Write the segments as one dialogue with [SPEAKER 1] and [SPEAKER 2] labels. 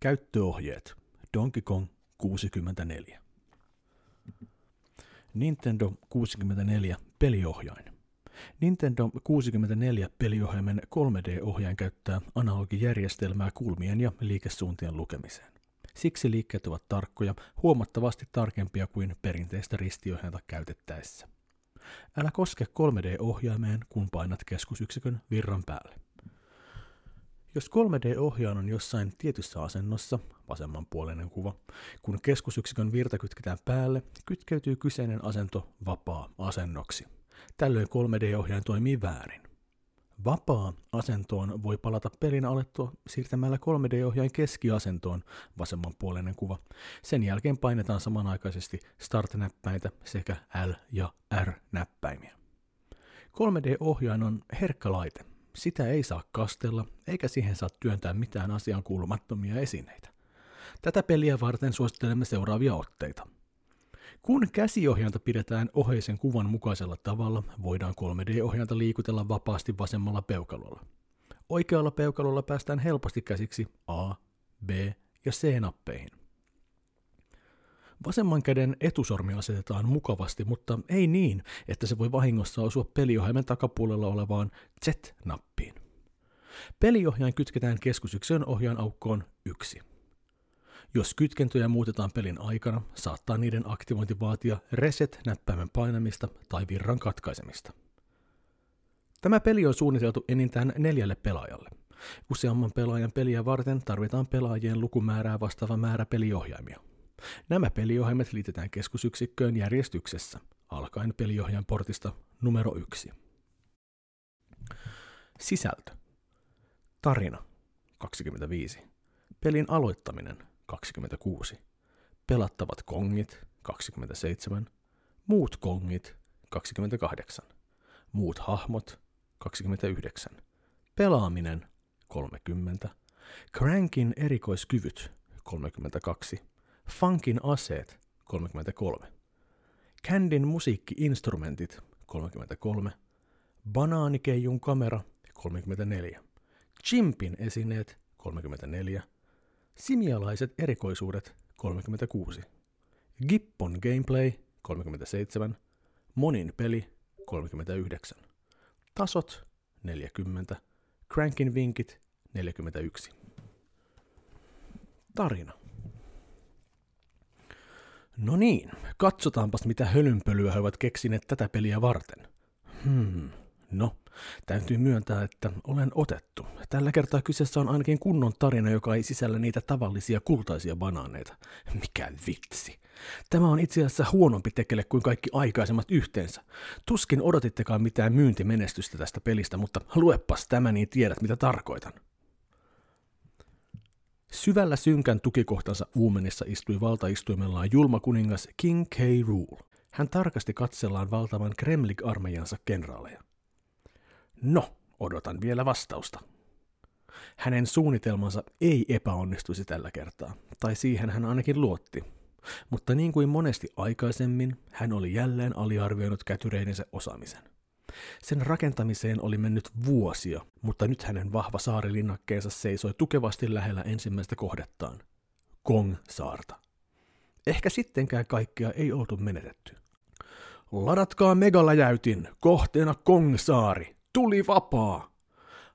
[SPEAKER 1] Käyttöohjeet. Donkey Kong 64. Nintendo 64 peliohjain. Nintendo 64 peliohjaimen 3D-ohjain käyttää analogijärjestelmää kulmien ja liikesuuntien lukemiseen. Siksi liikkeet ovat tarkkoja, huomattavasti tarkempia kuin perinteistä ristiohjainta käytettäessä. Älä koske 3D-ohjaimeen, kun painat keskusyksikön virran päälle. Jos 3D-ohjaan on jossain tietyssä asennossa, vasemmanpuoleinen kuva, kun keskusyksikön virta kytketään päälle, kytkeytyy kyseinen asento vapaa-asennoksi. Tällöin 3D-ohjain toimii väärin. Vapaa-asentoon voi palata pelin alettua siirtämällä 3D-ohjain keskiasentoon, vasemmanpuoleinen kuva. Sen jälkeen painetaan samanaikaisesti Start-näppäintä sekä L- ja R-näppäimiä. 3D-ohjain on herkkä laite. Sitä ei saa kastella, eikä siihen saa työntää mitään asian kuulumattomia esineitä. Tätä peliä varten suosittelemme seuraavia otteita. Kun käsiohjainta pidetään oheisen kuvan mukaisella tavalla, voidaan 3D-ohjainta liikutella vapaasti vasemmalla peukalolla. Oikealla peukalolla päästään helposti käsiksi A, B ja C-nappeihin. Vasemman käden etusormi asetetaan mukavasti, mutta ei niin, että se voi vahingossa osua peliohjaimen takapuolella olevaan Z-nappiin. Peliohjain kytketään keskusyksikön ohjaan aukkoon 1. Jos kytkentöjä muutetaan pelin aikana, saattaa niiden aktivointi vaatia reset-näppäimen painamista tai virran katkaisemista. Tämä peli on suunniteltu enintään neljälle pelaajalle. Useamman pelaajan peliä varten tarvitaan pelaajien lukumäärää vastaava määrä peliohjaimia. Nämä peliohjaimet liitetään keskusyksikköön järjestyksessä, alkaen peliohjaajan portista numero yksi. Sisältö. Tarina. 25. Pelin aloittaminen. 26. Pelattavat kongit 27. Muut kongit 28. Muut hahmot 29. Pelaaminen 30. Crankin erikoiskyvyt 32. Funkin aseet 33. Candin musiikkiinstrumentit 33. Banaanikeijun kamera 34. Chimpin esineet 34. Simialaiset erikoisuudet 36. Gippon gameplay 37. Monin peli 39. Tasot 40. Crankin vinkit 41. Tarina. No niin, katsotaanpas mitä hölynpölyä he ovat keksineet tätä peliä varten. Hmm, no, täytyy myöntää, että olen otettu. Tällä kertaa kyseessä on ainakin kunnon tarina, joka ei sisällä niitä tavallisia kultaisia banaaneita. Mikä vitsi. Tämä on itse asiassa huonompi tekele kuin kaikki aikaisemmat yhteensä. Tuskin odotittekaan mitään myyntimenestystä tästä pelistä, mutta luepas tämä niin tiedät mitä tarkoitan. Syvällä synkän tukikohtansa uumenissa istui valtaistuimellaan julma kuningas King K. Rool. Hän tarkasti katsellaan valtavan Kremlik-armeijansa kenraaleja. No, odotan vielä vastausta. Hänen suunnitelmansa ei epäonnistuisi tällä kertaa, tai siihen hän ainakin luotti. Mutta niin kuin monesti aikaisemmin, hän oli jälleen aliarvioinut kätyreidensä osaamisen. Sen rakentamiseen oli mennyt vuosia, mutta nyt hänen vahva saarilinnakkeensa seisoi tukevasti lähellä ensimmäistä kohdettaan, Kong-saarta. Ehkä sittenkään kaikkea ei oltu menetetty. Ladatkaa megaläjäytin, kohteena Kong-saari, tuli vapaa!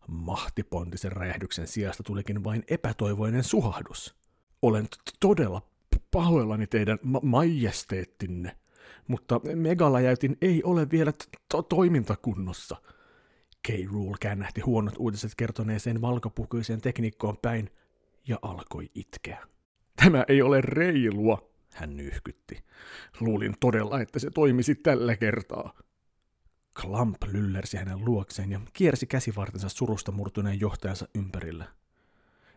[SPEAKER 1] Mahtipontisen räjähdyksen sijasta tulikin vain epätoivoinen suhahdus. Olen todella pahoillani teidän ma- majesteettinne, mutta megaläjäytin ei ole vielä to- toimintakunnossa. K. Rule käännähti huonot uutiset kertoneeseen valkopukuiseen tekniikkoon päin ja alkoi itkeä. Tämä ei ole reilua, hän nyhkytti. Luulin todella, että se toimisi tällä kertaa. Klamp lyllersi hänen luokseen ja kiersi käsivartensa surusta murtuneen johtajansa ympärillä.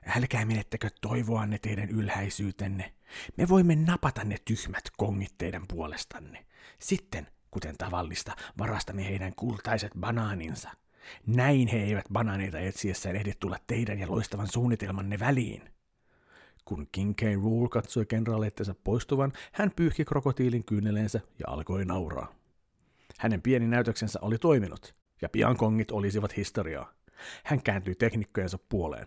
[SPEAKER 1] Älkää menettekö toivoanne teidän ylhäisyytenne. Me voimme napata ne tyhmät kongit teidän puolestanne. Sitten, kuten tavallista, varastamme heidän kultaiset banaaninsa. Näin he eivät banaaneita etsiessään ehdi tulla teidän ja loistavan suunnitelmanne väliin. Kun King K. Rule katsoi kenraaleittensa poistuvan, hän pyyhki krokotiilin kyyneleensä ja alkoi nauraa. Hänen pieni näytöksensä oli toiminut, ja pian kongit olisivat historiaa. Hän kääntyi teknikkojensa puoleen.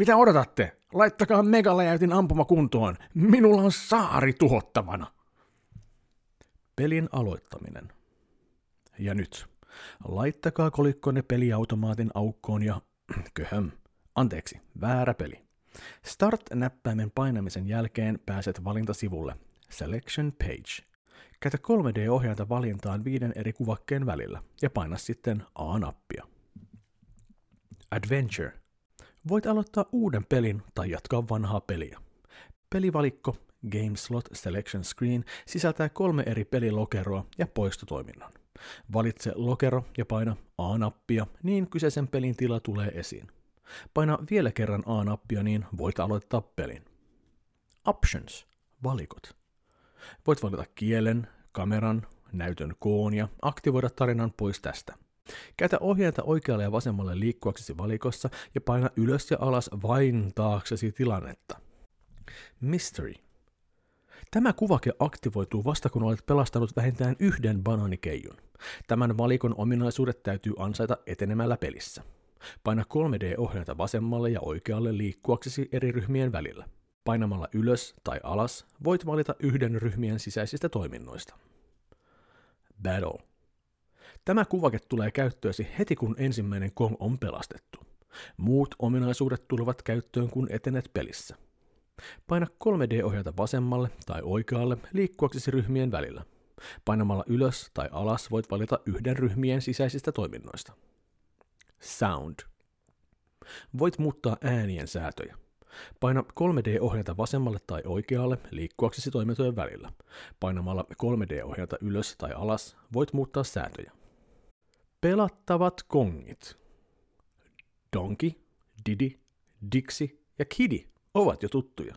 [SPEAKER 1] Mitä odotatte? Laittakaa megaläjäytin ampuma kuntoon. Minulla on saari tuhottavana. Pelin aloittaminen. Ja nyt. Laittakaa kolikkonne peliautomaatin aukkoon ja... Köhöm. Anteeksi, väärä peli. Start-näppäimen painamisen jälkeen pääset valintasivulle. Selection page. Käytä 3D-ohjainta valintaan viiden eri kuvakkeen välillä ja paina sitten A-nappia. Adventure. Voit aloittaa uuden pelin tai jatkaa vanhaa peliä. Pelivalikko Game Slot Selection Screen sisältää kolme eri pelilokeroa ja poistotoiminnan. Valitse lokero ja paina A-nappia, niin kyseisen pelin tila tulee esiin. Paina vielä kerran A-nappia, niin voit aloittaa pelin. Options, valikot. Voit valita kielen, kameran, näytön koon ja aktivoida tarinan pois tästä. Käytä ohjainta oikealle ja vasemmalle liikkuaksesi valikossa ja paina ylös ja alas vain taaksesi tilannetta. Mystery. Tämä kuvake aktivoituu vasta kun olet pelastanut vähintään yhden bananikeijun. Tämän valikon ominaisuudet täytyy ansaita etenemällä pelissä. Paina 3D-ohjainta vasemmalle ja oikealle liikkuaksesi eri ryhmien välillä. Painamalla ylös tai alas voit valita yhden ryhmien sisäisistä toiminnoista. Battle. Tämä kuvake tulee käyttöösi heti kun ensimmäinen Kong on pelastettu. Muut ominaisuudet tulevat käyttöön kun etenet pelissä. Paina 3D-ohjainta vasemmalle tai oikealle liikkuaksesi ryhmien välillä. Painamalla ylös tai alas voit valita yhden ryhmien sisäisistä toiminnoista. Sound. Voit muuttaa äänien säätöjä. Paina 3D-ohjainta vasemmalle tai oikealle liikkuaksesi toimintojen välillä. Painamalla 3D-ohjainta ylös tai alas voit muuttaa säätöjä. Pelattavat kongit. Donkey, Didi, Dixie ja Kidi ovat jo tuttuja.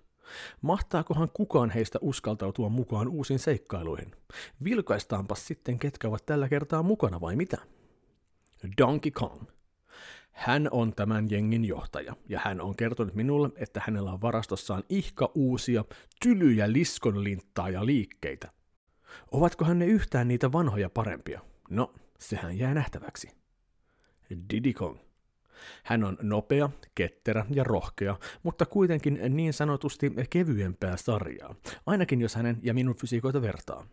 [SPEAKER 1] Mahtaakohan kukaan heistä uskaltautua mukaan uusiin seikkailuihin? Vilkaistaanpa sitten, ketkä ovat tällä kertaa mukana vai mitä? Donkey Kong – hän on tämän jengin johtaja, ja hän on kertonut minulle, että hänellä on varastossaan ihka uusia, tylyjä liskonlinttaa ja liikkeitä. Ovatkohan ne yhtään niitä vanhoja parempia? No, sehän jää nähtäväksi. Diddy Kong. Hän on nopea, ketterä ja rohkea, mutta kuitenkin niin sanotusti kevyempää sarjaa, ainakin jos hänen ja minun fysiikoita vertaa.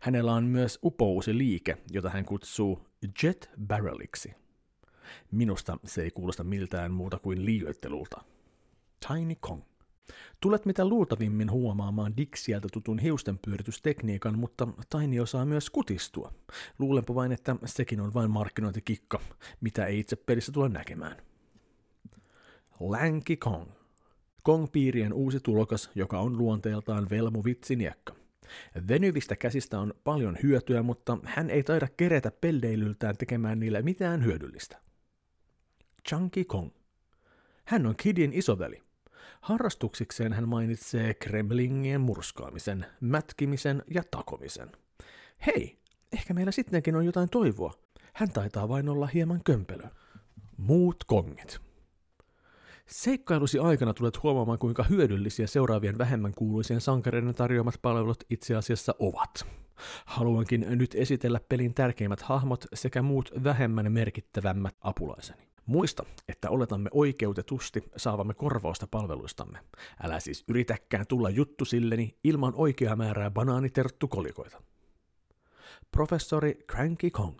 [SPEAKER 1] Hänellä on myös upouusi liike, jota hän kutsuu Jet Barreliksi. Minusta se ei kuulosta miltään muuta kuin liioittelulta. Tiny Kong. Tulet mitä luultavimmin huomaamaan Dixieltä tutun hiustenpyöritystekniikan, mutta Tiny osaa myös kutistua. Luulenpa vain, että sekin on vain markkinointikikka, mitä ei itse pelissä tule näkemään. Lanky Kong. Kong-piirien uusi tulokas, joka on luonteeltaan velmu vitsiniekka. Venyvistä käsistä on paljon hyötyä, mutta hän ei taida kerätä pelleilyltään tekemään niillä mitään hyödyllistä. Chunky Kong. Hän on Kidin isoveli. Harrastuksikseen hän mainitsee kremlingien murskaamisen, mätkimisen ja takomisen. Hei, ehkä meillä sittenkin on jotain toivoa. Hän taitaa vain olla hieman kömpelö. Muut kongit. Seikkailusi aikana tulet huomaamaan, kuinka hyödyllisiä seuraavien vähemmän kuuluisien sankareiden tarjoamat palvelut itse asiassa ovat. Haluankin nyt esitellä pelin tärkeimmät hahmot sekä muut vähemmän merkittävämmät apulaiseni. Muista, että oletamme oikeutetusti saavamme korvausta palveluistamme. Älä siis yritäkään tulla juttu silleni ilman oikeaa määrää banaaniterttukolikoita. Professori Cranky Kong.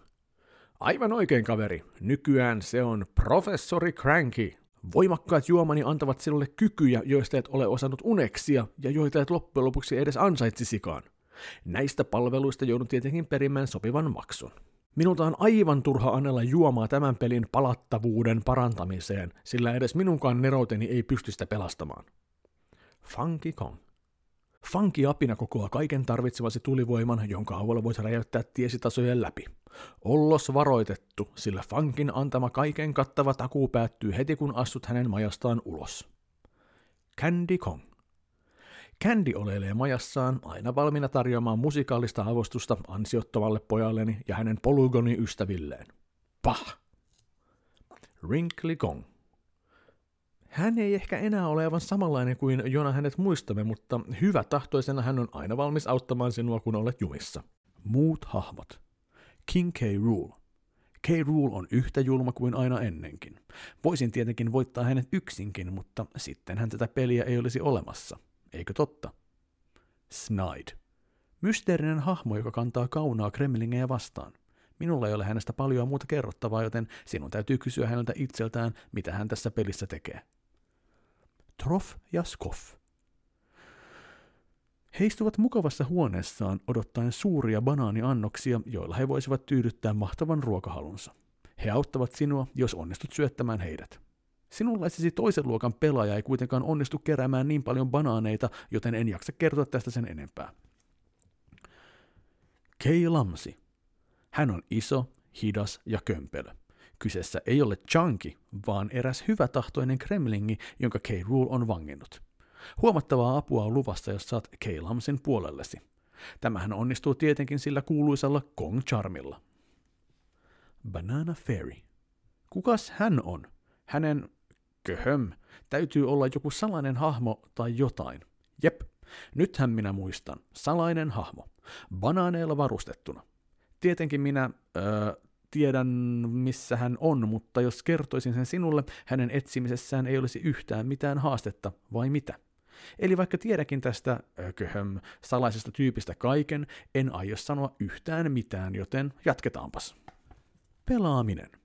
[SPEAKER 1] Aivan oikein, kaveri. Nykyään se on Professori Cranky. Voimakkaat juomani antavat sinulle kykyjä, joista et ole osannut uneksia ja joita et loppujen lopuksi edes ansaitsisikaan. Näistä palveluista joudun tietenkin perimään sopivan maksun. Minulta on aivan turha annella juomaa tämän pelin palattavuuden parantamiseen, sillä edes minunkaan nerouteni ei pysty sitä pelastamaan. Funky Kong. Funky apina kokoaa kaiken tarvitsemasi tulivoiman, jonka avulla voit räjäyttää tiesitasojen läpi. Ollos varoitettu, sillä Funkin antama kaiken kattava takuu päättyy heti kun astut hänen majastaan ulos. Candy Kong. Candy oleilee majassaan aina valmiina tarjoamaan musikaalista avustusta ansiottomalle pojalleni ja hänen polygoni-ystävilleen. Pah! Wrinkly Kong. Hän ei ehkä enää ole aivan samanlainen kuin jona hänet muistamme, mutta hyvä tahtoisena hän on aina valmis auttamaan sinua, kun olet jumissa. Muut hahmot. King K. Rule. K. Rule on yhtä julma kuin aina ennenkin. Voisin tietenkin voittaa hänet yksinkin, mutta sittenhän tätä peliä ei olisi olemassa. Eikö totta? Snide. Mysteerinen hahmo, joka kantaa kaunaa Kremlingejä vastaan. Minulla ei ole hänestä paljon muuta kerrottavaa, joten sinun täytyy kysyä häneltä itseltään, mitä hän tässä pelissä tekee. Trof ja Skoff. He istuvat mukavassa huoneessaan odottaen suuria banaaniannoksia, joilla he voisivat tyydyttää mahtavan ruokahalunsa. He auttavat sinua, jos onnistut syöttämään heidät. Sinunlaisesi toisen luokan pelaaja ei kuitenkaan onnistu keräämään niin paljon banaaneita, joten en jaksa kertoa tästä sen enempää. Kei Lamsi. Hän on iso, hidas ja kömpelö. Kyseessä ei ole Chunky, vaan eräs hyvätahtoinen Kremlingi, jonka K. Rule on vanginnut. Huomattavaa apua on luvassa, jos saat K. Lamsin puolellesi. Tämähän onnistuu tietenkin sillä kuuluisalla Kong Charmilla. Banana Fairy. Kukas hän on? Hänen, köhöm, täytyy olla joku salainen hahmo tai jotain. Jep, nythän minä muistan. Salainen hahmo. Banaaneilla varustettuna. Tietenkin minä öö, tiedän, missä hän on, mutta jos kertoisin sen sinulle, hänen etsimisessään ei olisi yhtään mitään haastetta, vai mitä? Eli vaikka tiedäkin tästä ököhöm, salaisesta tyypistä kaiken, en aio sanoa yhtään mitään, joten jatketaanpas. Pelaaminen.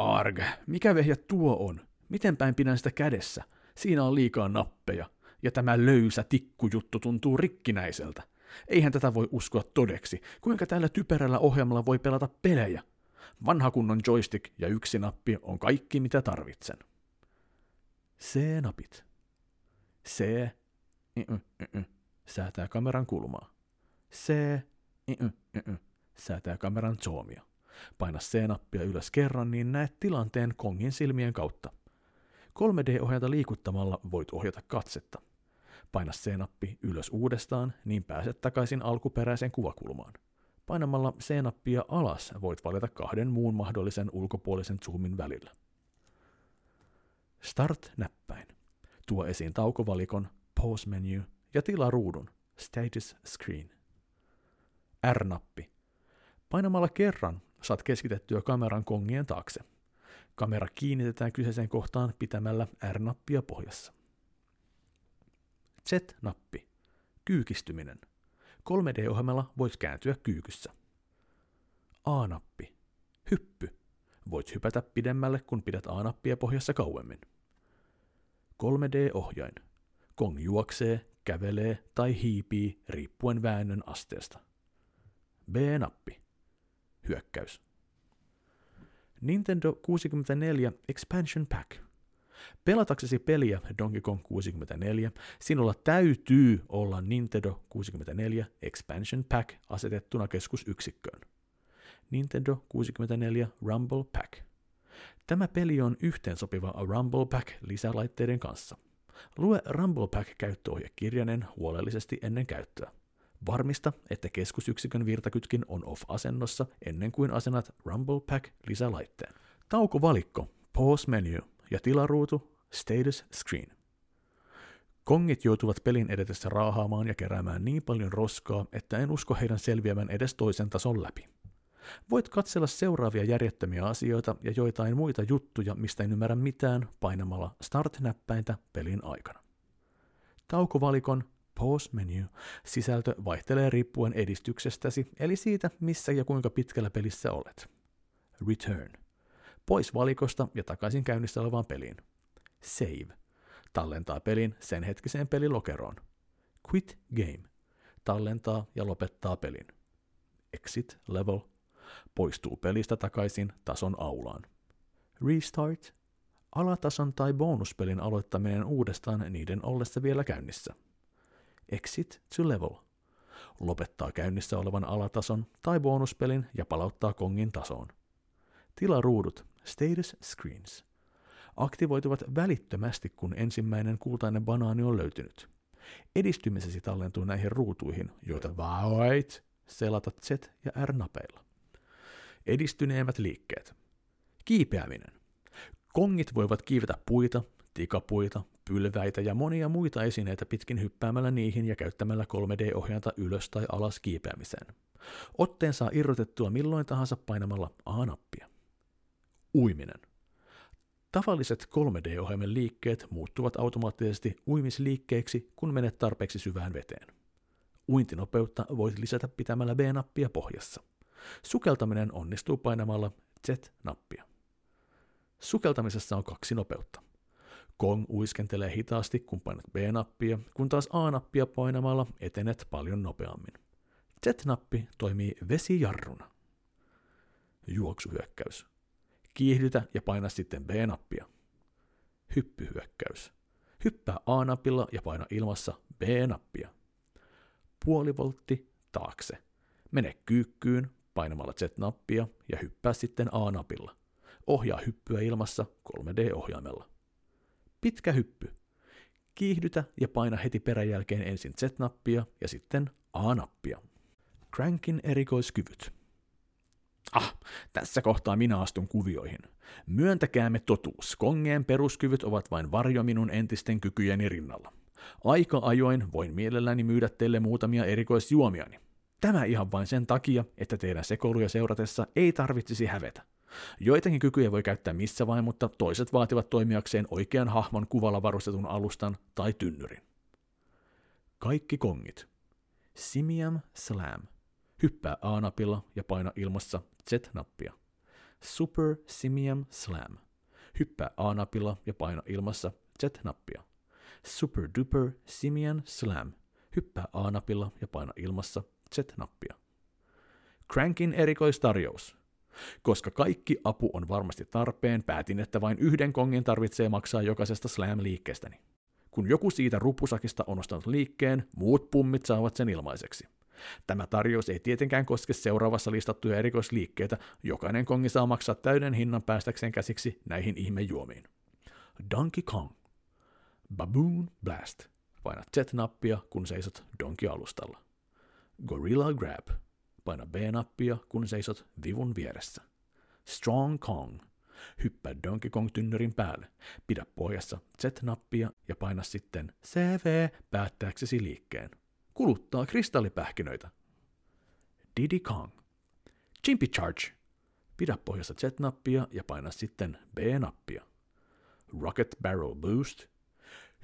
[SPEAKER 1] Arg, mikä vehjä tuo on? Miten päin pidän sitä kädessä? Siinä on liikaa nappeja, ja tämä löysä tikkujuttu tuntuu rikkinäiseltä. Eihän tätä voi uskoa todeksi. Kuinka tällä typerällä ohjelmalla voi pelata pelejä? Vanha kunnon joystick ja yksi nappi on kaikki, mitä tarvitsen. C-napit. C, säätää kameran kulmaa. C, säätää kameran zoomia. Paina C-nappia ylös kerran, niin näet tilanteen kongin silmien kautta. 3D-ohjelta liikuttamalla voit ohjata katsetta. Paina C-nappi ylös uudestaan, niin pääset takaisin alkuperäiseen kuvakulmaan. Painamalla C-nappia alas voit valita kahden muun mahdollisen ulkopuolisen zoomin välillä. Start-näppäin. Tuo esiin taukovalikon, pause menu ja tilaa ruudun, status screen. R-nappi. Painamalla kerran saat keskitettyä kameran kongien taakse. Kamera kiinnitetään kyseiseen kohtaan pitämällä R-nappia pohjassa. Z-nappi. Kyykistyminen. 3D-ohjelmalla voit kääntyä kyykyssä. A-nappi. Hyppy. Voit hypätä pidemmälle, kun pidät A-nappia pohjassa kauemmin. 3D-ohjain. Kong juoksee, kävelee tai hiipii riippuen väännön asteesta. B-nappi. Hyökkäys. Nintendo 64 Expansion Pack. Pelataksesi peliä Donkey Kong 64, sinulla täytyy olla Nintendo 64 Expansion Pack asetettuna keskusyksikköön. Nintendo 64 Rumble Pack. Tämä peli on yhteensopiva Rumble Pack lisälaitteiden kanssa. Lue Rumble Pack käyttöohjekirjainen huolellisesti ennen käyttöä. Varmista, että keskusyksikön virtakytkin on off-asennossa ennen kuin asennat Rumble Pack lisälaitteen. Taukovalikko, pause menu ja tilaruutu, status screen. Kongit joutuvat pelin edetessä raahaamaan ja keräämään niin paljon roskaa, että en usko heidän selviävän edes toisen tason läpi. Voit katsella seuraavia järjettömiä asioita ja joitain muita juttuja, mistä en ymmärrä mitään, painamalla Start-näppäintä pelin aikana. Taukovalikon Pause menu sisältö vaihtelee riippuen edistyksestäsi, eli siitä, missä ja kuinka pitkällä pelissä olet. Return. Pois valikosta ja takaisin käynnissä olevaan peliin. Save. Tallentaa pelin sen hetkiseen pelilokeroon. Quit game. Tallentaa ja lopettaa pelin. Exit level poistuu pelistä takaisin tason aulaan. Restart, alatason tai bonuspelin aloittaminen uudestaan niiden ollessa vielä käynnissä. Exit to level, lopettaa käynnissä olevan alatason tai bonuspelin ja palauttaa kongin tasoon. Tilaruudut, status screens, aktivoituvat välittömästi, kun ensimmäinen kultainen banaani on löytynyt. Edistymisesi tallentuu näihin ruutuihin, joita voit selata Z ja R-napeilla edistyneemmät liikkeet. Kiipeäminen. Kongit voivat kiivetä puita, tikapuita, pylväitä ja monia muita esineitä pitkin hyppäämällä niihin ja käyttämällä 3D-ohjainta ylös tai alas kiipeämiseen. Otteen saa irrotettua milloin tahansa painamalla A-nappia. Uiminen. Tavalliset 3D-ohjelman liikkeet muuttuvat automaattisesti uimisliikkeiksi, kun menet tarpeeksi syvään veteen. Uintinopeutta voit lisätä pitämällä B-nappia pohjassa. Sukeltaminen onnistuu painamalla Z-nappia. Sukeltamisessa on kaksi nopeutta. Kong uiskentelee hitaasti, kun painat B-nappia, kun taas A-nappia painamalla etenet paljon nopeammin. Z-nappi toimii vesijarruna. Juoksuhyökkäys. Kiihdytä ja paina sitten B-nappia. Hyppyhyökkäys. Hyppää A-napilla ja paina ilmassa B-nappia. Puolivoltti taakse. Mene kyykkyyn painamalla Z-nappia ja hyppää sitten A-napilla. Ohjaa hyppyä ilmassa 3D-ohjaimella. Pitkä hyppy. Kiihdytä ja paina heti peräjälkeen ensin Z-nappia ja sitten A-nappia. Crankin erikoiskyvyt. Ah, tässä kohtaa minä astun kuvioihin. Myöntäkäämme totuus, Kongeen peruskyvyt ovat vain varjo minun entisten kykyjeni rinnalla. Aika ajoin voin mielelläni myydä teille muutamia erikoisjuomiani. Tämä ihan vain sen takia, että teidän sekoiluja seuratessa ei tarvitsisi hävetä. Joitakin kykyjä voi käyttää missä vain, mutta toiset vaativat toimijakseen oikean hahmon kuvalla varustetun alustan tai tynnyrin. Kaikki kongit. Simiam Slam. Hyppää A-napilla ja paina ilmassa Z-nappia. Super Simiam Slam. Hyppää A-napilla ja paina ilmassa Z-nappia. Super Duper Simian Slam. Hyppää A-napilla ja paina ilmassa Z-nappia. Crankin erikoistarjous. Koska kaikki apu on varmasti tarpeen, päätin, että vain yhden kongin tarvitsee maksaa jokaisesta slam-liikkeestäni. Kun joku siitä rupusakista on ostanut liikkeen, muut pummit saavat sen ilmaiseksi. Tämä tarjous ei tietenkään koske seuraavassa listattuja erikoisliikkeitä, jokainen kongi saa maksaa täyden hinnan päästäkseen käsiksi näihin ihmejuomiin. Donkey Kong. Baboon Blast. Paina Z-nappia, kun seisot Donkey-alustalla. Gorilla Grab. Paina B-nappia, kun seisot vivun vieressä. Strong Kong. Hyppää Donkey Kong-tynnyrin päälle. Pidä pohjassa Z-nappia ja paina sitten CV päättääksesi liikkeen. Kuluttaa kristallipähkinöitä. Diddy Kong. Chimpy Charge. Pidä pohjassa Z-nappia ja paina sitten B-nappia. Rocket Barrel Boost.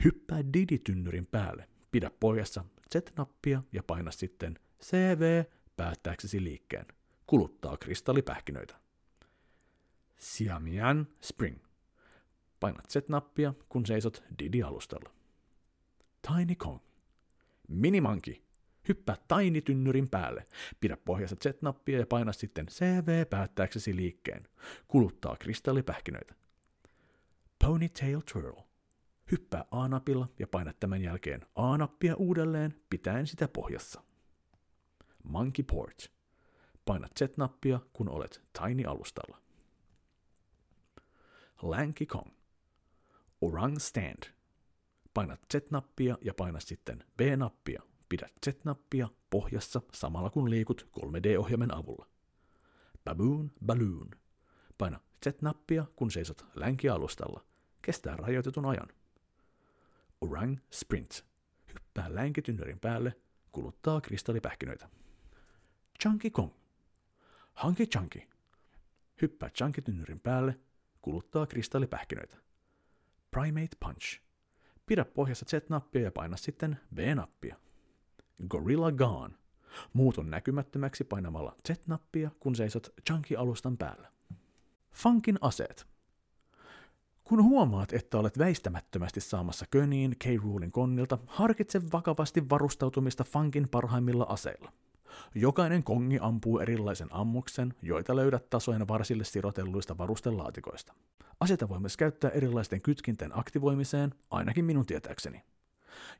[SPEAKER 1] Hyppää Didi-tynnyrin päälle. Pidä pohjassa Z-nappia ja paina sitten CV päättääksesi liikkeen. Kuluttaa kristallipähkinöitä. Siamian Spring. Painat Z-nappia, kun seisot Didi-alustalla. Tiny Kong. Minimanki. Hyppää Tiny-tynnyrin päälle. Pidä pohjassa Z-nappia ja paina sitten CV päättääksesi liikkeen. Kuluttaa kristallipähkinöitä. Ponytail Twirl. Hyppää A-napilla ja paina tämän jälkeen A-nappia uudelleen pitäen sitä pohjassa. Monkey Port. Paina Z-nappia, kun olet Tiny-alustalla. Lanky Kong. Orang Stand. Paina Z-nappia ja paina sitten B-nappia. Pidä Z-nappia pohjassa samalla kun liikut 3D-ohjelmen avulla. Baboon Balloon. Paina Z-nappia, kun seisot länkialustalla. Kestää rajoitetun ajan. Orang Sprint. Hyppää länkitynnyrin päälle, kuluttaa kristallipähkinöitä. Chunky Kong. Hanki Chunky. Hyppää Chunky-tynnyrin päälle, kuluttaa kristallipähkinöitä. Primate Punch. Pidä pohjassa Z-nappia ja paina sitten B-nappia. Gorilla Gone. Muutun näkymättömäksi painamalla Z-nappia, kun seisot Chunky-alustan päällä. Funkin aseet. Kun huomaat, että olet väistämättömästi saamassa köniin K. Rulin konnilta, harkitse vakavasti varustautumista Funkin parhaimmilla aseilla. Jokainen kongi ampuu erilaisen ammuksen, joita löydät tasojen varsille sirotelluista varustelaatikoista. Aseta voi myös käyttää erilaisten kytkinten aktivoimiseen, ainakin minun tietääkseni.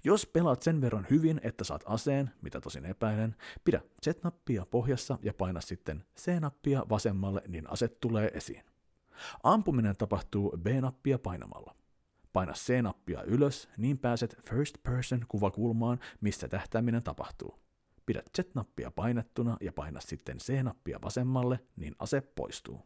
[SPEAKER 1] Jos pelaat sen verran hyvin, että saat aseen, mitä tosin epäilen, pidä Z-nappia pohjassa ja paina sitten C-nappia vasemmalle, niin aset tulee esiin. Ampuminen tapahtuu B-nappia painamalla. Paina C-nappia ylös, niin pääset first person kuvakulmaan, missä tähtääminen tapahtuu. Pidä Z-nappia painettuna ja paina sitten C-nappia vasemmalle, niin ase poistuu.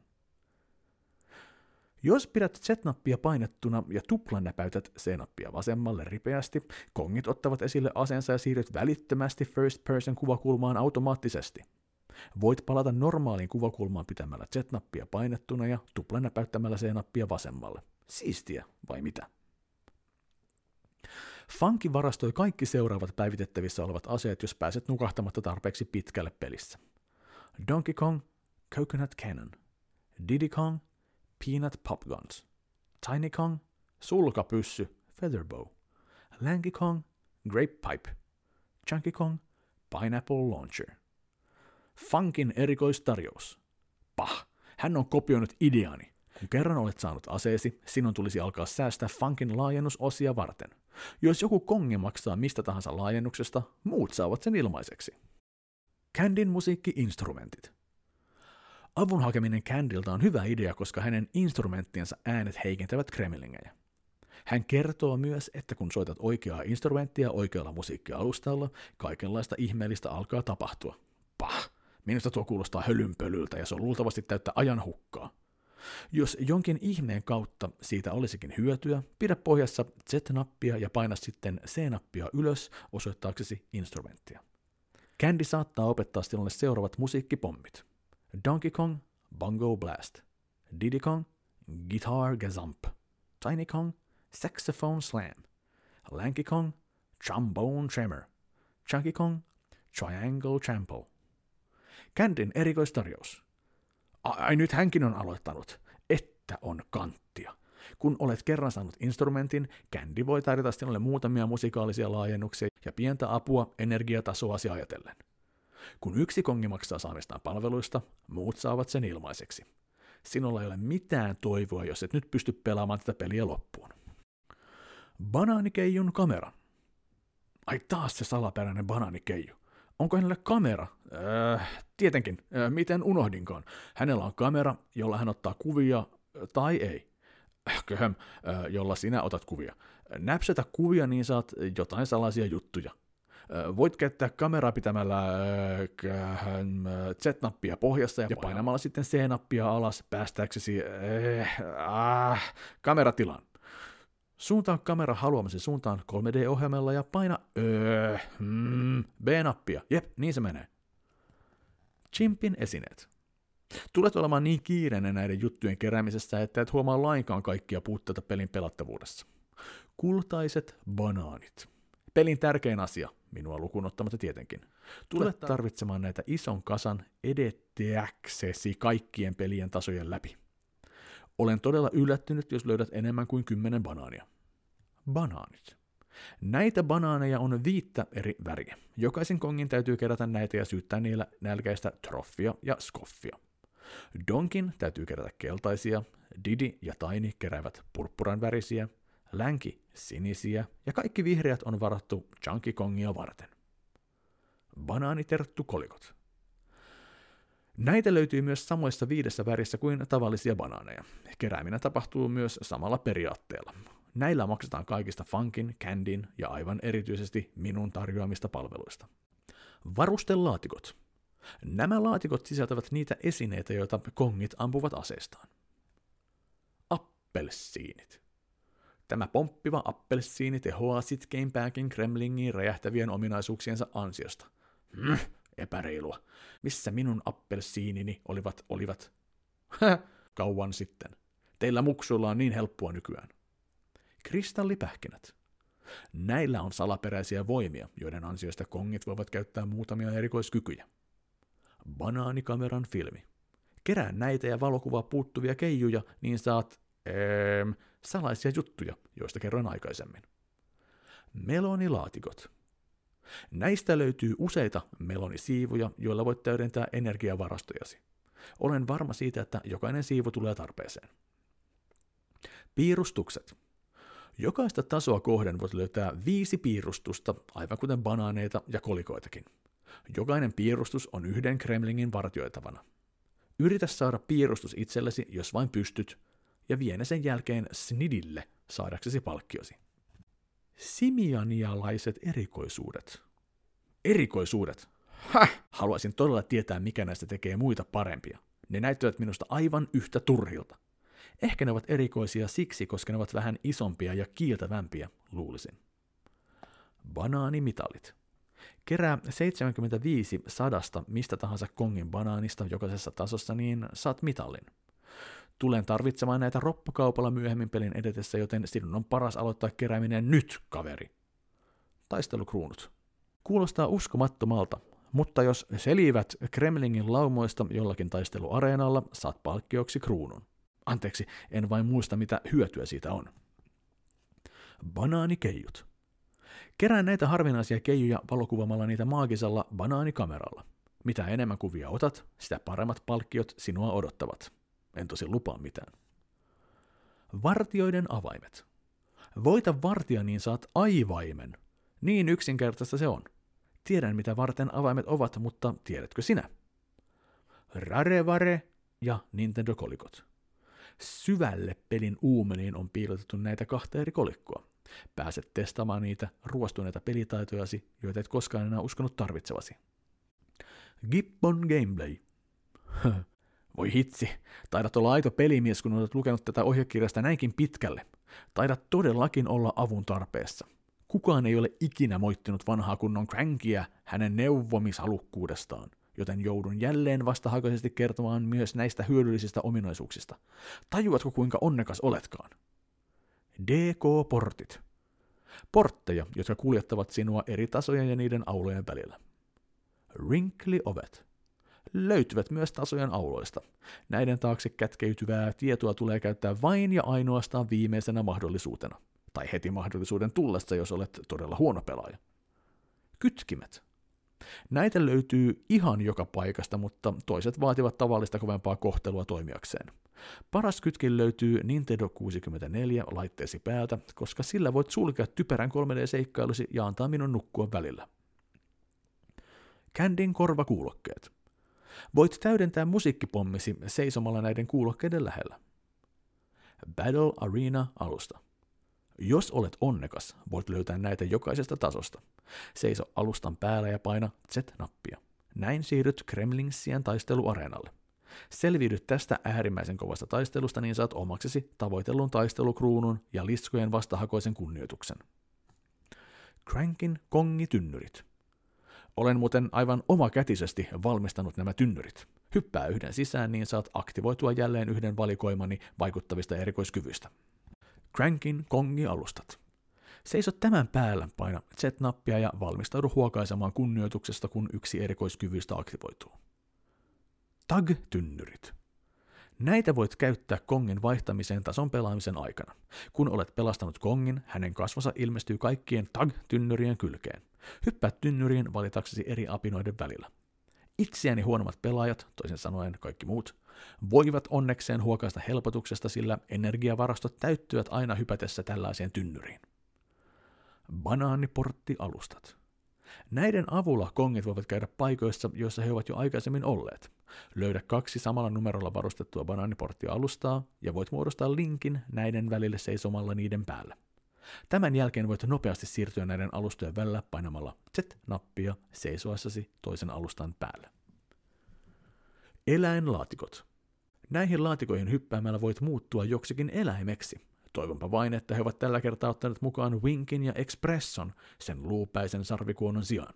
[SPEAKER 1] Jos pidät Z-nappia painettuna ja tuplanäpäytät C-nappia vasemmalle ripeästi, kongit ottavat esille aseensa ja siirryt välittömästi first person kuvakulmaan automaattisesti. Voit palata normaaliin kuvakulmaan pitämällä Z-nappia painettuna ja tuplanäpäyttämällä C-nappia vasemmalle. Siistiä, vai mitä? Funky varastoi kaikki seuraavat päivitettävissä olevat aseet, jos pääset nukahtamatta tarpeeksi pitkälle pelissä. Donkey Kong, Coconut Cannon. Diddy Kong, Peanut Pop Guns. Tiny Kong, Sulkapyssy, Featherbow. Lanky Kong, Grape Pipe. Chunky Kong, Pineapple Launcher. Funkin erikoistarjous. Pah, hän on kopioinut ideani. Kun kerran olet saanut aseesi, sinun tulisi alkaa säästää Funkin laajennusosia varten. Jos joku kongi maksaa mistä tahansa laajennuksesta, muut saavat sen ilmaiseksi. Candin musiikki-instrumentit. Avun hakeminen Candilta on hyvä idea, koska hänen instrumenttiensa äänet heikentävät kremlingejä. Hän kertoo myös, että kun soitat oikeaa instrumenttia oikealla musiikkialustalla, kaikenlaista ihmeellistä alkaa tapahtua. Pah! Minusta tuo kuulostaa hölynpölyltä ja se on luultavasti täyttä ajan hukkaa. Jos jonkin ihmeen kautta siitä olisikin hyötyä, pidä pohjassa Z-nappia ja paina sitten C-nappia ylös osoittaaksesi instrumenttia. Candy saattaa opettaa sinulle seuraavat musiikkipommit. Donkey Kong, Bongo Blast. Diddy Kong, Guitar Gazump. Tiny Kong, Saxophone Slam. Lanky Kong, Trombone Tremor. Chunky Kong, Triangle Trample. Candyn erikoistarjous. Ai nyt hänkin on aloittanut. Että on kanttia. Kun olet kerran saanut instrumentin, Candy voi tarjota sinulle muutamia musikaalisia laajennuksia ja pientä apua energiatasoasi ajatellen. Kun yksi kongi maksaa saamistaan palveluista, muut saavat sen ilmaiseksi. Sinulla ei ole mitään toivoa, jos et nyt pysty pelaamaan tätä peliä loppuun. Banaanikeijun kamera. Ai taas se salaperäinen banaanikeiju. Onko hänellä kamera? Äh, tietenkin, äh, miten unohdinkaan. Hänellä on kamera, jolla hän ottaa kuvia, tai ei. Köhöm, äh, jolla sinä otat kuvia. Näpsätä kuvia, niin saat jotain salaisia juttuja. Voit käyttää kameraa pitämällä Z-nappia pohjassa ja painamalla sitten C-nappia alas päästääksesi äh, äh, kameratilaan. Suuntaa kamera haluamasi suuntaan 3D-ohjelmalla ja paina öö, mm, B-nappia. Jep, niin se menee. Chimpin esineet. Tulet olemaan niin kiireinen näiden juttujen keräämisessä, että et huomaa lainkaan kaikkia puutteita pelin pelattavuudessa. Kultaiset banaanit. Pelin tärkein asia, minua lukuun ottamatta tietenkin. Tulet tarvitsemaan näitä ison kasan edetteäksesi kaikkien pelien tasojen läpi. Olen todella yllättynyt, jos löydät enemmän kuin kymmenen banaania. Banaanit. Näitä banaaneja on viittä eri väriä. Jokaisen kongin täytyy kerätä näitä ja syyttää niillä nälkäistä troffia ja skoffia. Donkin täytyy kerätä keltaisia, Didi ja Taini keräävät purppuran värisiä, Länki sinisiä ja kaikki vihreät on varattu Chunky Kongia varten. Banaaniterttu kolikot. Näitä löytyy myös samoissa viidessä värissä kuin tavallisia banaaneja. Kerääminen tapahtuu myös samalla periaatteella. Näillä maksetaan kaikista Funkin, Candyn ja aivan erityisesti minun tarjoamista palveluista. Varustelaatikot. Nämä laatikot sisältävät niitä esineitä, joita kongit ampuvat aseestaan. Appelsiinit. Tämä pomppiva appelsiini tehoaa sitkeimpääkin Kremlingin räjähtävien ominaisuuksiensa ansiosta. Hmm, epäreilua. Missä minun appelsiinini olivat, olivat? kauan sitten. Teillä muksuilla on niin helppoa nykyään. Kristallipähkinät. Näillä on salaperäisiä voimia, joiden ansiosta kongit voivat käyttää muutamia erikoiskykyjä. Banaanikameran filmi. Kerää näitä ja valokuvaa puuttuvia keijuja, niin saat ee, salaisia juttuja, joista kerroin aikaisemmin. Melonilaatikot. Näistä löytyy useita melonisiivuja, joilla voit täydentää energiavarastojasi. Olen varma siitä, että jokainen siivu tulee tarpeeseen. Piirustukset. Jokaista tasoa kohden voit löytää viisi piirustusta, aivan kuten banaaneita ja kolikoitakin. Jokainen piirustus on yhden Kremlingin vartioitavana. Yritä saada piirustus itsellesi, jos vain pystyt, ja vie sen jälkeen Snidille saadaksesi palkkiosi. Simianialaiset erikoisuudet. Erikoisuudet? Häh! Haluaisin todella tietää, mikä näistä tekee muita parempia. Ne näyttävät minusta aivan yhtä turhilta. Ehkä ne ovat erikoisia siksi, koska ne ovat vähän isompia ja kiiltävämpiä, luulisin. Banaanimitalit. Kerää 75 sadasta mistä tahansa kongin banaanista jokaisessa tasossa, niin saat mitallin. Tulen tarvitsemaan näitä roppukaupalla myöhemmin pelin edetessä, joten sinun on paras aloittaa kerääminen nyt, kaveri. Taistelukruunut. Kuulostaa uskomattomalta, mutta jos selivät Kremlingin laumoista jollakin taisteluareenalla, saat palkkioksi kruunun. Anteeksi, en vain muista mitä hyötyä siitä on. Banaanikejut. Kerään näitä harvinaisia keijuja valokuvamalla niitä maagisella banaanikameralla. Mitä enemmän kuvia otat, sitä paremmat palkkiot sinua odottavat. En tosi lupaa mitään. Vartioiden avaimet. Voita vartija, niin saat aivaimen. Niin yksinkertaista se on. Tiedän, mitä varten avaimet ovat, mutta tiedätkö sinä? Rarevare ja Nintendo-kolikot. Syvälle pelin uumeniin on piilotettu näitä kahta eri kolikkoa. Pääset testaamaan niitä ruostuneita pelitaitojasi, joita et koskaan enää uskonut tarvitsevasi. Gibbon Gameplay. Voi hitsi, taidat olla aito pelimies, kun olet lukenut tätä ohjekirjasta näinkin pitkälle. Taidat todellakin olla avun tarpeessa. Kukaan ei ole ikinä moittinut vanhaa kunnon Crankia hänen neuvomishalukkuudestaan, joten joudun jälleen vastahakoisesti kertomaan myös näistä hyödyllisistä ominaisuuksista. Tajuatko kuinka onnekas oletkaan? DK-portit. Portteja, jotka kuljettavat sinua eri tasojen ja niiden aulojen välillä. Wrinkly-ovet. Löytyvät myös tasojen auloista. Näiden taakse kätkeytyvää tietoa tulee käyttää vain ja ainoastaan viimeisenä mahdollisuutena – tai heti mahdollisuuden tullessa, jos olet todella huono pelaaja. Kytkimet. Näitä löytyy ihan joka paikasta, mutta toiset vaativat tavallista kovempaa kohtelua toimijakseen. Paras kytkin löytyy Nintendo 64 laitteesi päältä, koska sillä voit sulkea typerän 3D-seikkailusi ja antaa minun nukkua välillä. Candin korvakuulokkeet. Voit täydentää musiikkipommisi seisomalla näiden kuulokkeiden lähellä. Battle Arena-alusta. Jos olet onnekas, voit löytää näitä jokaisesta tasosta. Seiso alustan päällä ja paina Z-nappia. Näin siirryt Kremlinsien taisteluareenalle. Selviydyt tästä äärimmäisen kovasta taistelusta, niin saat omaksesi tavoitellun taistelukruunun ja liskojen vastahakoisen kunnioituksen. Crankin kongitynnyrit. Olen muuten aivan omakätisesti valmistanut nämä tynnyrit. Hyppää yhden sisään, niin saat aktivoitua jälleen yhden valikoimani vaikuttavista erikoiskyvyistä. Crankin kongi-alustat. Seiso tämän päällä, paina Z-nappia ja valmistaudu huokaisemaan kunnioituksesta, kun yksi erikoiskyvyistä aktivoituu. Tag-tynnyrit. Näitä voit käyttää kongin vaihtamiseen tason pelaamisen aikana. Kun olet pelastanut kongin, hänen kasvonsa ilmestyy kaikkien tag-tynnyrien kylkeen. Hyppää tynnyriin valitaksesi eri apinoiden välillä. Itseäni huonommat pelaajat, toisin sanoen kaikki muut, voivat onnekseen huokaista helpotuksesta, sillä energiavarastot täyttyvät aina hypätessä tällaiseen tynnyriin. Banaaniportti-alustat. Näiden avulla kongit voivat käydä paikoissa, joissa he ovat jo aikaisemmin olleet. Löydä kaksi samalla numerolla varustettua banaaniportti-alustaa ja voit muodostaa linkin näiden välille seisomalla niiden päällä. Tämän jälkeen voit nopeasti siirtyä näiden alustojen välillä painamalla Z-nappia seisoessasi toisen alustan päällä. Eläinlaatikot. Näihin laatikoihin hyppäämällä voit muuttua joksikin eläimeksi. Toivonpa vain, että he ovat tällä kertaa ottaneet mukaan Winkin ja Expresson sen luupäisen sarvikuonon sijaan.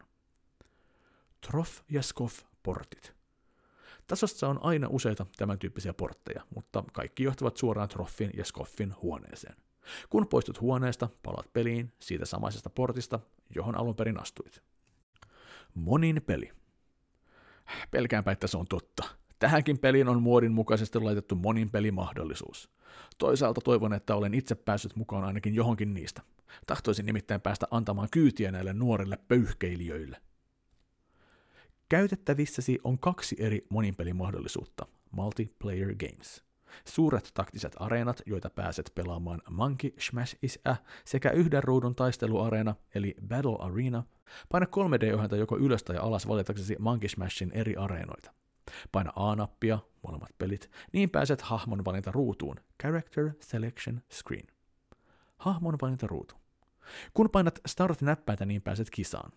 [SPEAKER 1] Troff ja Skoff portit. Tasossa on aina useita tämän tyyppisiä portteja, mutta kaikki johtavat suoraan Troffin ja Skoffin huoneeseen. Kun poistut huoneesta, palat peliin siitä samaisesta portista, johon alun perin astuit. Monin peli. Pelkäänpä, että se on totta. Tähänkin peliin on muodin mukaisesti laitettu monin pelimahdollisuus. Toisaalta toivon, että olen itse päässyt mukaan ainakin johonkin niistä. Tahtoisin nimittäin päästä antamaan kyytiä näille nuorille pöyhkeilijöille. Käytettävissäsi on kaksi eri moninpelimahdollisuutta, multiplayer games. Suuret taktiset areenat, joita pääset pelaamaan Monkey Smash is a, sekä yhden ruudun taisteluareena, eli Battle Arena. Paina 3D-ohjelta joko ylös tai alas valitaksesi Monkey Smashin eri areenoita. Paina A-nappia, molemmat pelit, niin pääset hahmon valinta ruutuun, Character Selection Screen. Hahmon valinta ruutu. Kun painat Start-näppäintä, niin pääset kisaan.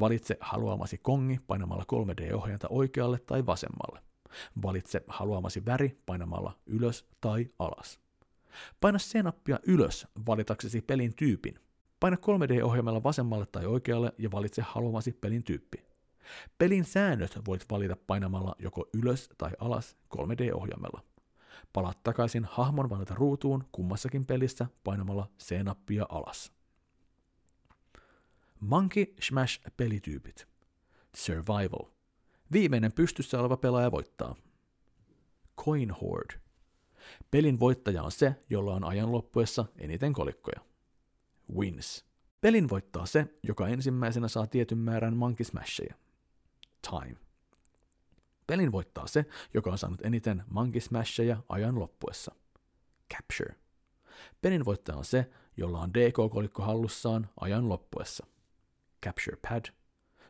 [SPEAKER 1] Valitse haluamasi kongi painamalla 3D-ohjainta oikealle tai vasemmalle. Valitse haluamasi väri painamalla ylös tai alas. Paina C-nappia ylös valitaksesi pelin tyypin. Paina 3D-ohjelmalla vasemmalle tai oikealle ja valitse haluamasi pelin tyyppi. Pelin säännöt voit valita painamalla joko ylös tai alas 3D-ohjelmalla. Palaa takaisin hahmon valita ruutuun kummassakin pelissä painamalla C-nappia alas. Monkey Smash pelityypit. Survival. Viimeinen pystyssä oleva pelaaja voittaa. Coin Horde. Pelin voittaja on se, jolla on ajan loppuessa eniten kolikkoja. Wins. Pelin voittaa se, joka ensimmäisenä saa tietyn määrän Monkey Smashia. Time. Pelin voittaa se, joka on saanut eniten Monkey Smashia ajan loppuessa. Capture. Pelin voittaja on se, jolla on DK-kolikko hallussaan ajan loppuessa. Capture Pad.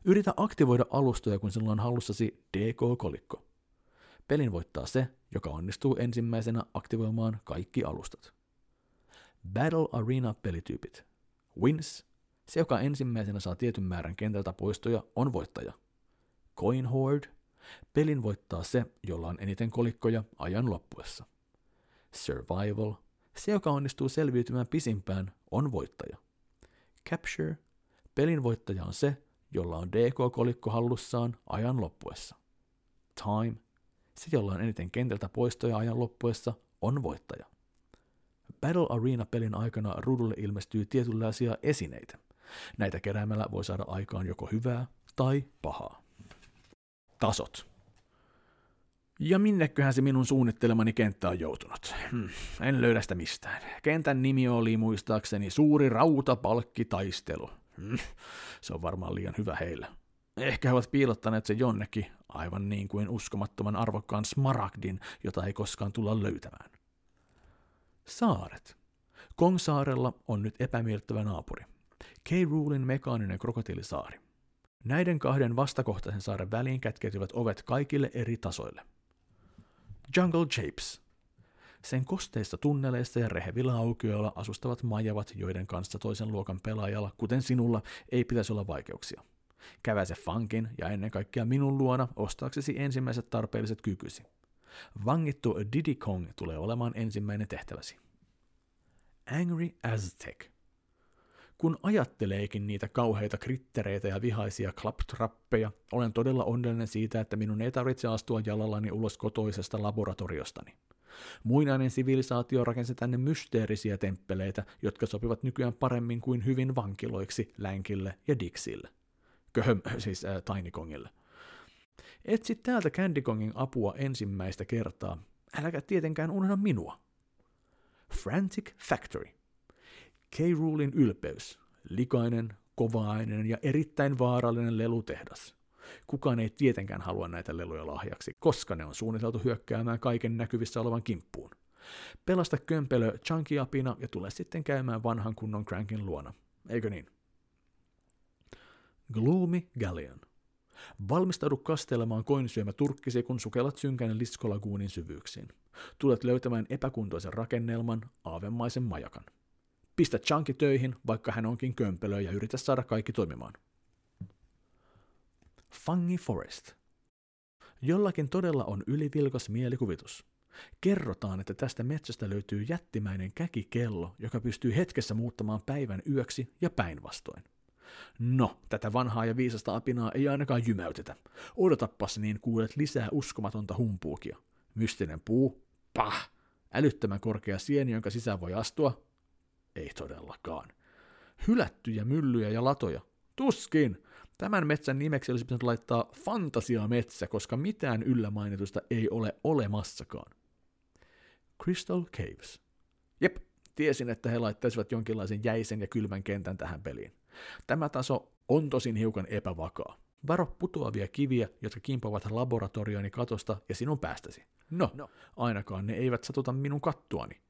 [SPEAKER 1] Yritä aktivoida alustoja, kun sinulla on hallussasi DK-kolikko. Pelin voittaa se, joka onnistuu ensimmäisenä aktivoimaan kaikki alustat. Battle Arena-pelityypit. Wins. Se, joka ensimmäisenä saa tietyn määrän kentältä poistoja, on voittaja. Coin Horde. Pelin voittaa se, jolla on eniten kolikkoja ajan loppuessa. Survival. Se, joka onnistuu selviytymään pisimpään, on voittaja. Capture. Pelin voittaja on se, jolla on DK-kolikko hallussaan ajan loppuessa. Time. Se, jolla on eniten kentältä poistoja ajan loppuessa, on voittaja. Battle Arena-pelin aikana ruudulle ilmestyy tietynlaisia esineitä. Näitä keräämällä voi saada aikaan joko hyvää tai pahaa. Tasot. Ja minneköhän se minun suunnittelemani kenttä on joutunut? Hmm, en löydä sitä mistään. Kentän nimi oli muistaakseni Suuri rautapalkkitaistelu. Hmm, se on varmaan liian hyvä heillä. Ehkä he ovat piilottaneet se jonnekin, aivan niin kuin uskomattoman arvokkaan smaragdin, jota ei koskaan tulla löytämään. Saaret. Kongsaarella on nyt epämiellyttävä naapuri. K-Rulin mekaaninen krokotiilisaari. Näiden kahden vastakohtaisen saaren väliin kätkeytyvät ovet kaikille eri tasoille. Jungle Japes. Sen kosteissa tunneleissa ja rehevillä aukioilla asustavat majavat, joiden kanssa toisen luokan pelaajalla, kuten sinulla, ei pitäisi olla vaikeuksia. Käväse fankin ja ennen kaikkea minun luona ostaaksesi ensimmäiset tarpeelliset kykysi. Vangittu Diddy Kong tulee olemaan ensimmäinen tehtäväsi. Angry Aztec. Kun ajatteleekin niitä kauheita krittereitä ja vihaisia klaptrappeja, olen todella onnellinen siitä, että minun ei tarvitse astua jalallani ulos kotoisesta laboratoriostani. Muinainen sivilisaatio rakensi tänne mysteerisiä temppeleitä, jotka sopivat nykyään paremmin kuin hyvin vankiloiksi Länkille ja Dixille. Köhöm, siis äh, Tiny Kongille. Etsi täältä Candy Kongin apua ensimmäistä kertaa. Äläkä tietenkään unohda minua. Frantic Factory. K-Rulin ylpeys. Likainen, kovaainen ja erittäin vaarallinen lelutehdas. Kukaan ei tietenkään halua näitä leluja lahjaksi, koska ne on suunniteltu hyökkäämään kaiken näkyvissä olevan kimppuun. Pelasta kömpelö Chunky-apina ja tule sitten käymään vanhan kunnon Crankin luona. Eikö niin? Gloomy Galleon. Valmistaudu kastelemaan koinsyömä turkkisi, kun sukellat synkän liskolaguunin syvyyksiin. Tulet löytämään epäkuntoisen rakennelman, aavemaisen majakan. Pistä Chunky töihin, vaikka hän onkin kömpelö ja yritä saada kaikki toimimaan. Fungi Forest. Jollakin todella on ylivilkas mielikuvitus. Kerrotaan, että tästä metsästä löytyy jättimäinen käkikello, joka pystyy hetkessä muuttamaan päivän yöksi ja päinvastoin. No, tätä vanhaa ja viisasta apinaa ei ainakaan jymäytetä. Odotappas niin kuulet lisää uskomatonta humpuukia. Mystinen puu, pah! Älyttömän korkea sieni, jonka sisään voi astua? Ei todellakaan. Hylättyjä myllyjä ja latoja? Tuskin! Tämän metsän nimeksi olisi pitänyt laittaa fantasiametsä, koska mitään yllämainitusta ei ole olemassakaan. Crystal Caves. Jep, tiesin, että he laittaisivat jonkinlaisen jäisen ja kylmän kentän tähän peliin. Tämä taso on tosin hiukan epävakaa. Varo putoavia kiviä, jotka kimpovat laboratorioni katosta ja sinun päästäsi. No, no, ainakaan ne eivät satuta minun kattuani.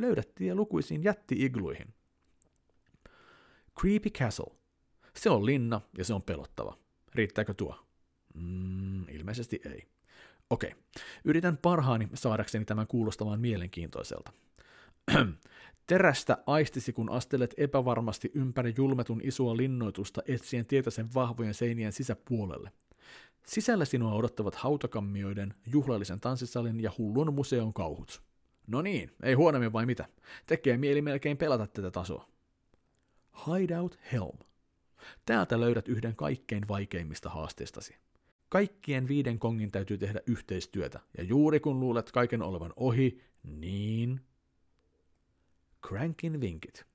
[SPEAKER 1] Löydät tie lukuisiin jätti-igluihin. Creepy Castle. Se on linna ja se on pelottava. Riittääkö tuo? Mm, ilmeisesti ei. Okei, yritän parhaani saadakseni tämän kuulostamaan mielenkiintoiselta. Terästä aistisi, kun astelet epävarmasti ympäri julmetun isoa linnoitusta etsien tietä sen vahvojen seinien sisäpuolelle. Sisällä sinua odottavat hautakammioiden, juhlallisen tanssisalin ja hullun museon kauhut. No niin, ei huonommin vai mitä? Tekee mieli melkein pelata tätä tasoa. Hideout Helm. Täältä löydät yhden kaikkein vaikeimmista haasteistasi. Kaikkien viiden kongin täytyy tehdä yhteistyötä, ja juuri kun luulet kaiken olevan ohi, niin... Crankin vinkit.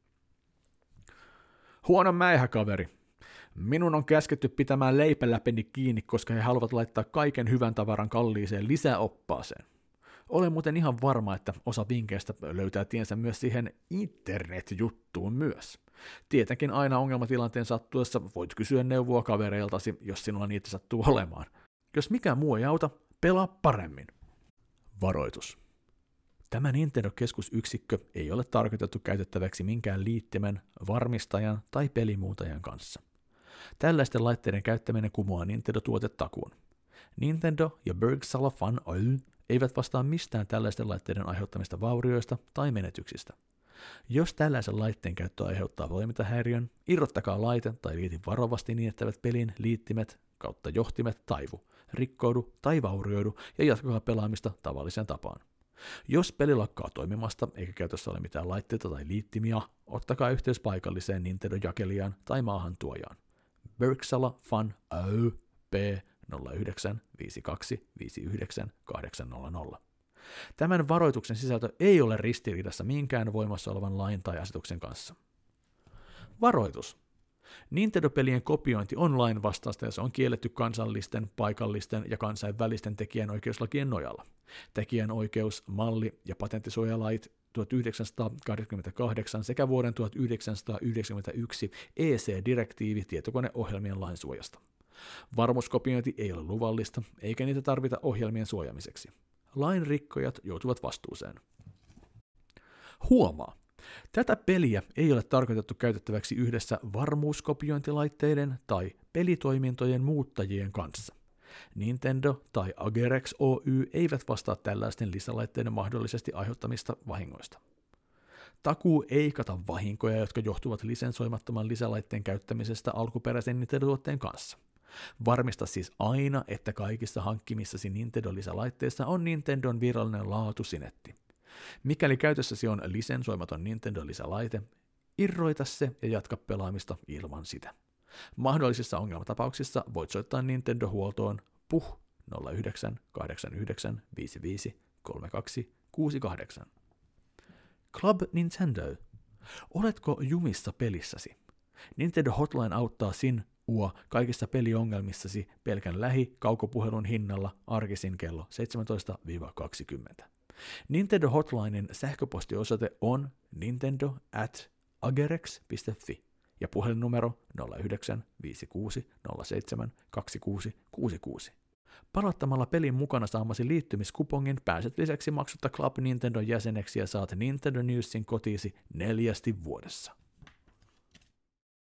[SPEAKER 1] Huono mäihä, kaveri. Minun on käsketty pitämään leipäläpeni kiinni, koska he haluavat laittaa kaiken hyvän tavaran kalliiseen lisäoppaaseen. Olen muuten ihan varma, että osa vinkkeistä löytää tiensä myös siihen internet-juttuun myös. Tietenkin aina ongelmatilanteen sattuessa voit kysyä neuvoa kavereiltasi, jos sinulla niitä sattuu olemaan. Jos mikään muu ei auta, pelaa paremmin. Varoitus. Tämä Nintendo-keskusyksikkö ei ole tarkoitettu käytettäväksi minkään liittimen, varmistajan tai pelimuutajan kanssa. Tällaisten laitteiden käyttäminen kumoaa Nintendo-tuotetakuun. Nintendo ja Bergsala Fun Oy eivät vastaa mistään tällaisten laitteiden aiheuttamista vaurioista tai menetyksistä. Jos tällaisen laitteen käyttö aiheuttaa toimintahäiriön, irrottakaa laite tai liitin varovasti niin, että pelin liittimet kautta johtimet taivu, rikkoudu tai vaurioidu ja jatkakaa pelaamista tavalliseen tapaan. Jos peli lakkaa toimimasta eikä käytössä ole mitään laitteita tai liittimiä, ottakaa yhteys paikalliseen Nintendo-jakelijaan tai maahantuojaan. Berksala Fun Ö P 09 52 59 800. Tämän varoituksen sisältö ei ole ristiriidassa minkään voimassa olevan lain tai asetuksen kanssa. Varoitus. Nintendo-pelien kopiointi on lain vastaista ja se on kielletty kansallisten, paikallisten ja kansainvälisten tekijänoikeuslakien nojalla. Tekijänoikeus, malli ja patenttisuojalait 1988 sekä vuoden 1991 EC-direktiivi tietokoneohjelmien lainsuojasta. Varmuuskopiointi ei ole luvallista, eikä niitä tarvita ohjelmien suojamiseksi. Lain rikkojat joutuvat vastuuseen. Huomaa, Tätä peliä ei ole tarkoitettu käytettäväksi yhdessä varmuuskopiointilaitteiden tai pelitoimintojen muuttajien kanssa. Nintendo tai Agerex Oy eivät vastaa tällaisten lisälaitteiden mahdollisesti aiheuttamista vahingoista. Takuu ei kata vahinkoja, jotka johtuvat lisensoimattoman lisälaitteen käyttämisestä alkuperäisen Nintendo-tuotteen kanssa. Varmista siis aina, että kaikissa hankkimissasi Nintendo-lisälaitteissa on Nintendon virallinen laatusinetti. Mikäli käytössäsi on lisensoimaton Nintendo-lisälaite, irroita se ja jatka pelaamista ilman sitä. Mahdollisissa ongelmatapauksissa voit soittaa Nintendo-huoltoon puh 09 89 55 32 68. Club Nintendo. Oletko jumissa pelissäsi? Nintendo Hotline auttaa sin uo kaikissa peliongelmissasi pelkän lähi-kaukopuhelun hinnalla arkisin kello 17-20. Nintendo Hotlinen sähköpostiosoite on nintendo at agerex.fi ja puhelinnumero 0956 07 2666. Palauttamalla pelin mukana saamasi liittymiskupongin pääset lisäksi maksutta Club Nintendo jäseneksi ja saat Nintendo Newsin kotiisi neljästi vuodessa.